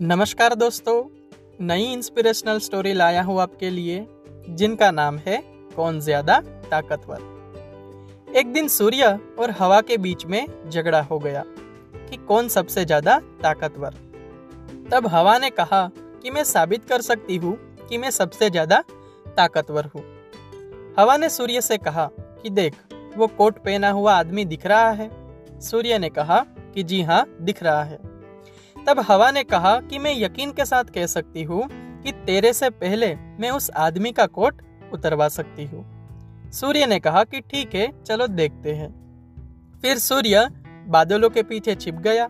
नमस्कार दोस्तों, नई इंस्पिरेशनल स्टोरी लाया हूँ आपके लिए, जिनका नाम है कौन ज़्यादा ताकतवर। एक दिन सूर्य और हवा के बीच में झगड़ा हो गया कि कौन सबसे ज़्यादा ताकतवर। तब हवा ने कहा कि मैं साबित कर सकती हूँ कि मैं सबसे ज़्यादा ताकतवर हूँ। हवा ने सूर्य से कहा कि देख, वो कोट पहना हुआ आदमी दिख रहा है। सूर्य ने कहा कि जी हाँ दिख रहा है। तब हवा ने कहा कि मैं यकीन के साथ कह सकती हूँ कि तेरे से पहले मैं उस आदमी का कोट उतरवा सकती हूँ। सूर्य ने कहा कि ठीक है, चलो देखते हैं। फिर सूर्य बादलों के पीछे छिप गया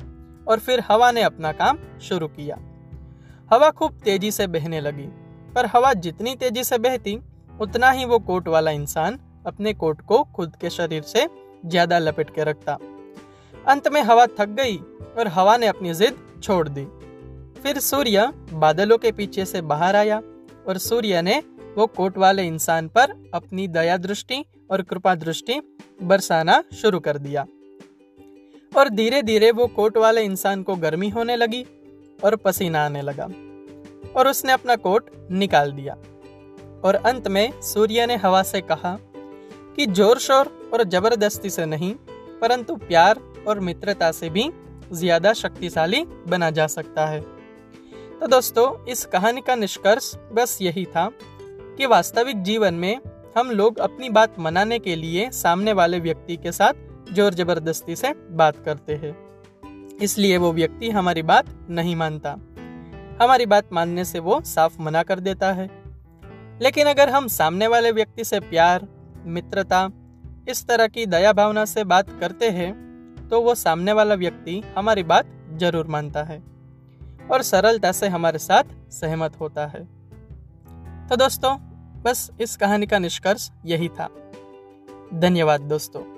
और फिर हवा ने अपना काम शुरू किया। हवा खूब तेज़ी से बहने लगी, पर हवा जितनी तेज़ी से बहती, उतना ही वो कोट वाला इंसान अपने कोट को खुद के शरीर से ज़्यादा लपेट के रखता। अंत में हवा थक गई और हवा ने अपनी जिद छोड़ दी। फिर सूर्य बादलों के पीछे से बाहर आया और सूर्य ने वो कोट वाले इंसान पर अपनी दया दृष्टि और कृपा दृष्टि बरसाना शुरू कर दिया। और धीरे धीरे वो कोट वाले इंसान को गर्मी होने लगी और पसीना आने लगा और उसने अपना कोट निकाल दिया। और अंत में सूर्य ने हवा से कहा कि ज़ोर शोर और ज़बरदस्ती से नहीं, परंतु प्यार और मित्रता से भी ज़्यादा शक्तिशाली बना जा सकता है। तो दोस्तों, इस कहानी का निष्कर्ष बस यही था कि वास्तविक जीवन में हम लोग अपनी बात मनाने के लिए सामने वाले व्यक्ति के साथ ज़ोर ज़बरदस्ती से बात करते हैं। इसलिए वो व्यक्ति हमारी बात नहीं मानता। हमारी बात मानने से वो साफ़ मना कर देता है। लेकिन अगर हम सामने वाले व्यक्ति से प्यार, मित्रता, इस तरह की दया भावना से बात करते हैं तो वो सामने वाला व्यक्ति हमारी बात ज़रूर मानता है और सरलता से हमारे साथ सहमत होता है। तो दोस्तों, बस इस कहानी का निष्कर्ष यही था। धन्यवाद दोस्तों।